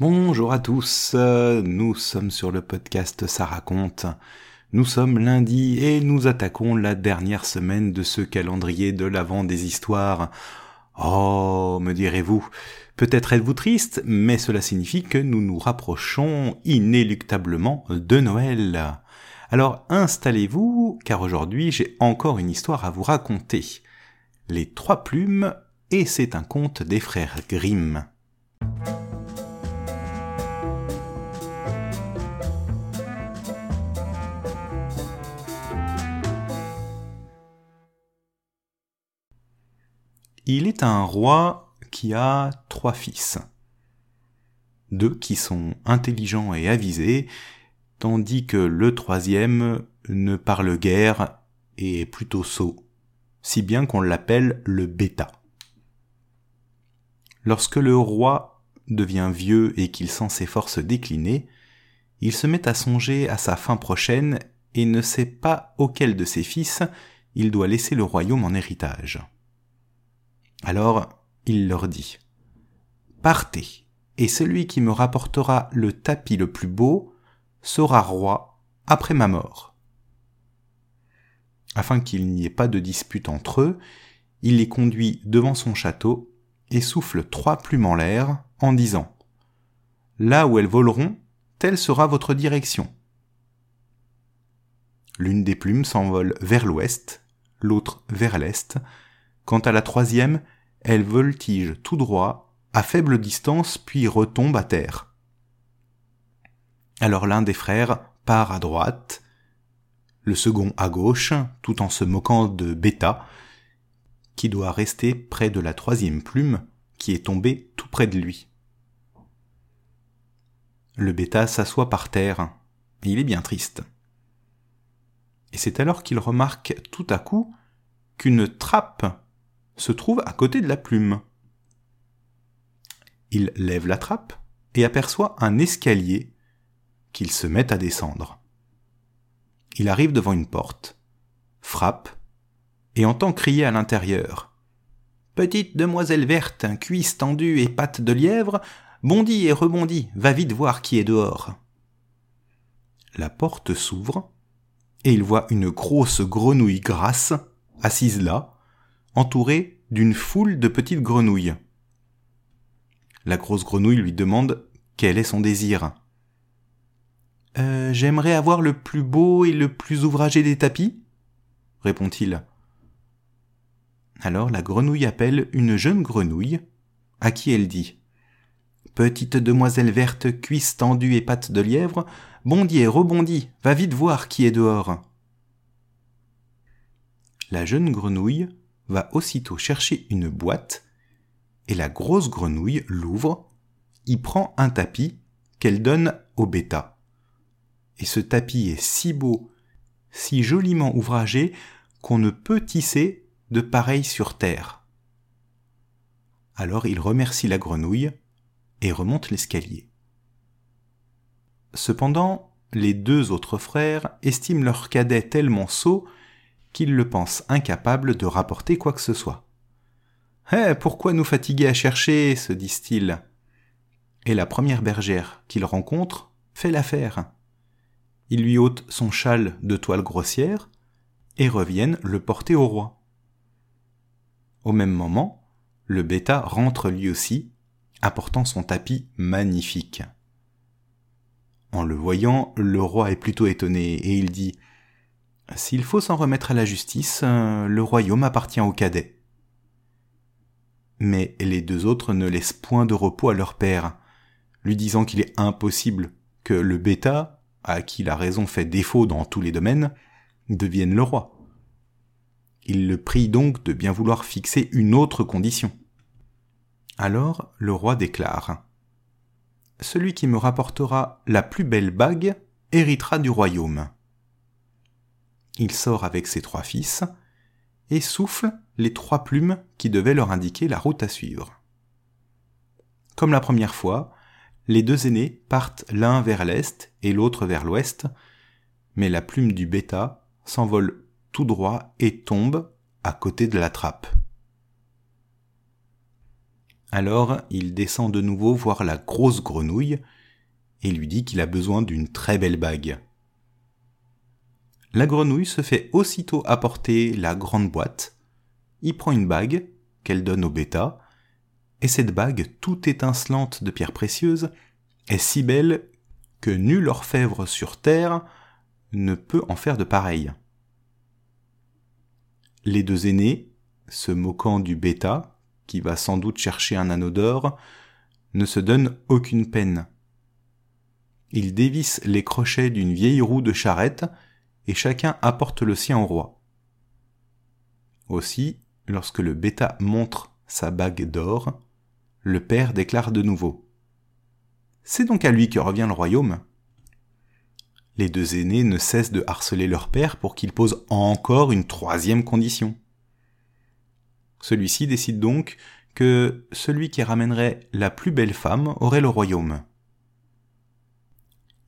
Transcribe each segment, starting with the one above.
Bonjour à tous, nous sommes sur le podcast Ça raconte. Nous sommes lundi et nous attaquons la dernière semaine de ce calendrier de l'avant des histoires. Oh, me direz-vous, peut-être êtes-vous triste, mais cela signifie que nous nous rapprochons inéluctablement de Noël. Alors installez-vous, car aujourd'hui j'ai encore une histoire à vous raconter. Les trois plumes, et c'est un conte des frères Grimm. Il est un roi qui a trois fils. Deux qui sont intelligents et avisés, tandis que le troisième ne parle guère et est plutôt sot, si bien qu'on l'appelle le bêta. Lorsque le roi devient vieux et qu'il sent ses forces décliner, il se met à songer à sa fin prochaine et ne sait pas auquel de ses fils il doit laisser le royaume en héritage. Alors il leur dit Partez, et celui qui me rapportera le tapis le plus beau sera roi après ma mort. Afin qu'il n'y ait pas de dispute entre eux, il les conduit devant son château et souffle trois plumes en l'air en disant Là où elles voleront, telle sera votre direction. L'une des plumes s'envole vers l'ouest, l'autre vers l'est, Quant à la troisième, elle voltige tout droit, à faible distance, puis retombe à terre. Alors l'un des frères part à droite, le second à gauche, tout en se moquant de Bêta, qui doit rester près de la troisième plume, qui est tombée tout près de lui. Le Bêta s'assoit par terre, et il est bien triste. Et c'est alors qu'il remarque tout à coup qu'une trappe se trouve à côté de la plume. Il lève la trappe et aperçoit un escalier qu'il se met à descendre. Il arrive devant une porte, frappe, et entend crier à l'intérieur. Petite demoiselle verte, cuisse tendue et patte de lièvre, bondit et rebondit, va vite voir qui est dehors. La porte s'ouvre, et il voit une grosse grenouille grasse, assise là, entouré d'une foule de petites grenouilles. La grosse grenouille lui demande quel est son désir. Euh, J'aimerais avoir le plus beau et le plus ouvragé des tapis, répond-il. Alors la grenouille appelle une jeune grenouille, à qui elle dit Petite demoiselle verte, cuisse tendue et patte de lièvre, bondit et rebondit, va vite voir qui est dehors. La jeune grenouille va aussitôt chercher une boîte, et la grosse grenouille l'ouvre, y prend un tapis qu'elle donne au bêta. Et ce tapis est si beau, si joliment ouvragé, qu'on ne peut tisser de pareil sur terre. Alors il remercie la grenouille et remonte l'escalier. Cependant, les deux autres frères estiment leur cadet tellement sot qu'il le pense incapable de rapporter quoi que ce soit. Eh, pourquoi nous fatiguer à chercher? se disent-ils. Et la première bergère qu'il rencontre fait l'affaire. Il lui ôte son châle de toile grossière et reviennent le porter au roi. Au même moment, le bêta rentre lui aussi, apportant son tapis magnifique. En le voyant, le roi est plutôt étonné et il dit s'il faut s'en remettre à la justice, euh, le royaume appartient au cadet. Mais les deux autres ne laissent point de repos à leur père, lui disant qu'il est impossible que le bêta, à qui la raison fait défaut dans tous les domaines, devienne le roi. Il le prie donc de bien vouloir fixer une autre condition. Alors le roi déclare Celui qui me rapportera la plus belle bague héritera du royaume il sort avec ses trois fils et souffle les trois plumes qui devaient leur indiquer la route à suivre. Comme la première fois, les deux aînés partent l'un vers l'est et l'autre vers l'ouest, mais la plume du bêta s'envole tout droit et tombe à côté de la trappe. Alors il descend de nouveau voir la grosse grenouille et lui dit qu'il a besoin d'une très belle bague. La grenouille se fait aussitôt apporter la grande boîte, y prend une bague qu'elle donne au bêta, et cette bague, toute étincelante de pierres précieuses, est si belle que nul orfèvre sur terre ne peut en faire de pareil. Les deux aînés, se moquant du bêta, qui va sans doute chercher un anneau d'or, ne se donnent aucune peine. Ils dévissent les crochets d'une vieille roue de charrette, et chacun apporte le sien au roi. Aussi, lorsque le bêta montre sa bague d'or, le père déclare de nouveau. C'est donc à lui que revient le royaume. Les deux aînés ne cessent de harceler leur père pour qu'il pose encore une troisième condition. Celui-ci décide donc que celui qui ramènerait la plus belle femme aurait le royaume.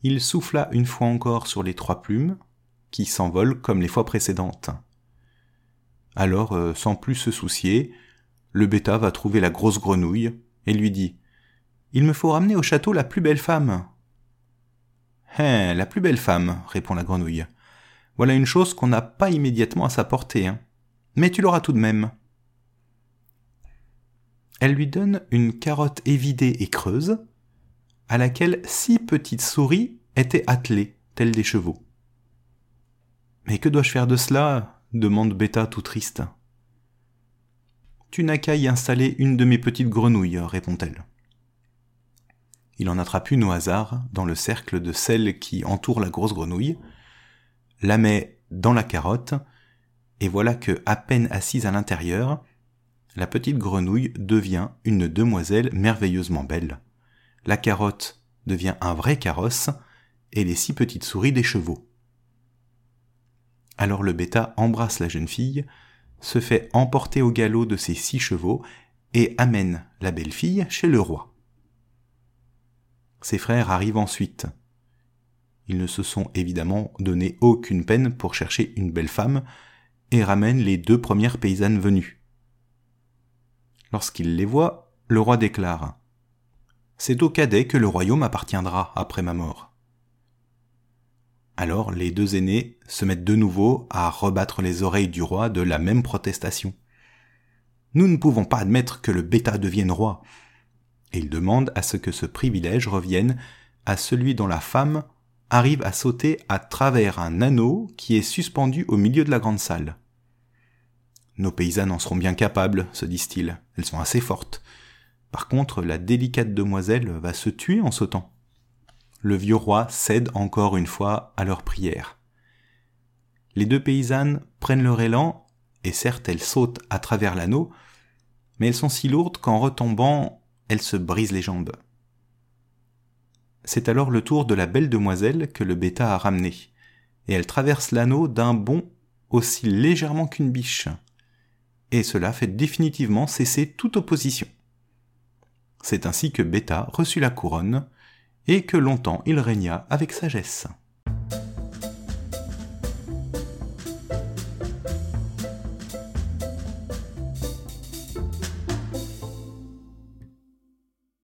Il souffla une fois encore sur les trois plumes, qui s'envolent comme les fois précédentes. Alors, euh, sans plus se soucier, le bêta va trouver la grosse grenouille et lui dit Il me faut ramener au château la plus belle femme. Hein, la plus belle femme, répond la grenouille. Voilà une chose qu'on n'a pas immédiatement à sa portée, hein. mais tu l'auras tout de même. Elle lui donne une carotte évidée et creuse, à laquelle six petites souris étaient attelées, telles des chevaux. Mais que dois-je faire de cela? demande Beta tout triste. Tu n'as qu'à y installer une de mes petites grenouilles, répond-elle. Il en attrape une au hasard dans le cercle de celles qui entourent la grosse grenouille, la met dans la carotte, et voilà que, à peine assise à l'intérieur, la petite grenouille devient une demoiselle merveilleusement belle. La carotte devient un vrai carrosse, et les six petites souris des chevaux. Alors le bêta embrasse la jeune fille, se fait emporter au galop de ses six chevaux et amène la belle fille chez le roi. Ses frères arrivent ensuite. Ils ne se sont évidemment donné aucune peine pour chercher une belle femme et ramènent les deux premières paysannes venues. Lorsqu'il les voit, le roi déclare C'est au cadet que le royaume appartiendra après ma mort. Alors les deux aînés se mettent de nouveau à rebattre les oreilles du roi de la même protestation. Nous ne pouvons pas admettre que le bêta devienne roi. Et ils demandent à ce que ce privilège revienne à celui dont la femme arrive à sauter à travers un anneau qui est suspendu au milieu de la grande salle. Nos paysannes en seront bien capables, se disent-ils, elles sont assez fortes. Par contre, la délicate demoiselle va se tuer en sautant le vieux roi cède encore une fois à leur prière. Les deux paysannes prennent leur élan, et certes elles sautent à travers l'anneau, mais elles sont si lourdes qu'en retombant, elles se brisent les jambes. C'est alors le tour de la belle demoiselle que le bêta a ramenée, et elle traverse l'anneau d'un bond aussi légèrement qu'une biche, et cela fait définitivement cesser toute opposition. C'est ainsi que Bêta reçut la couronne, et que longtemps il régna avec sagesse.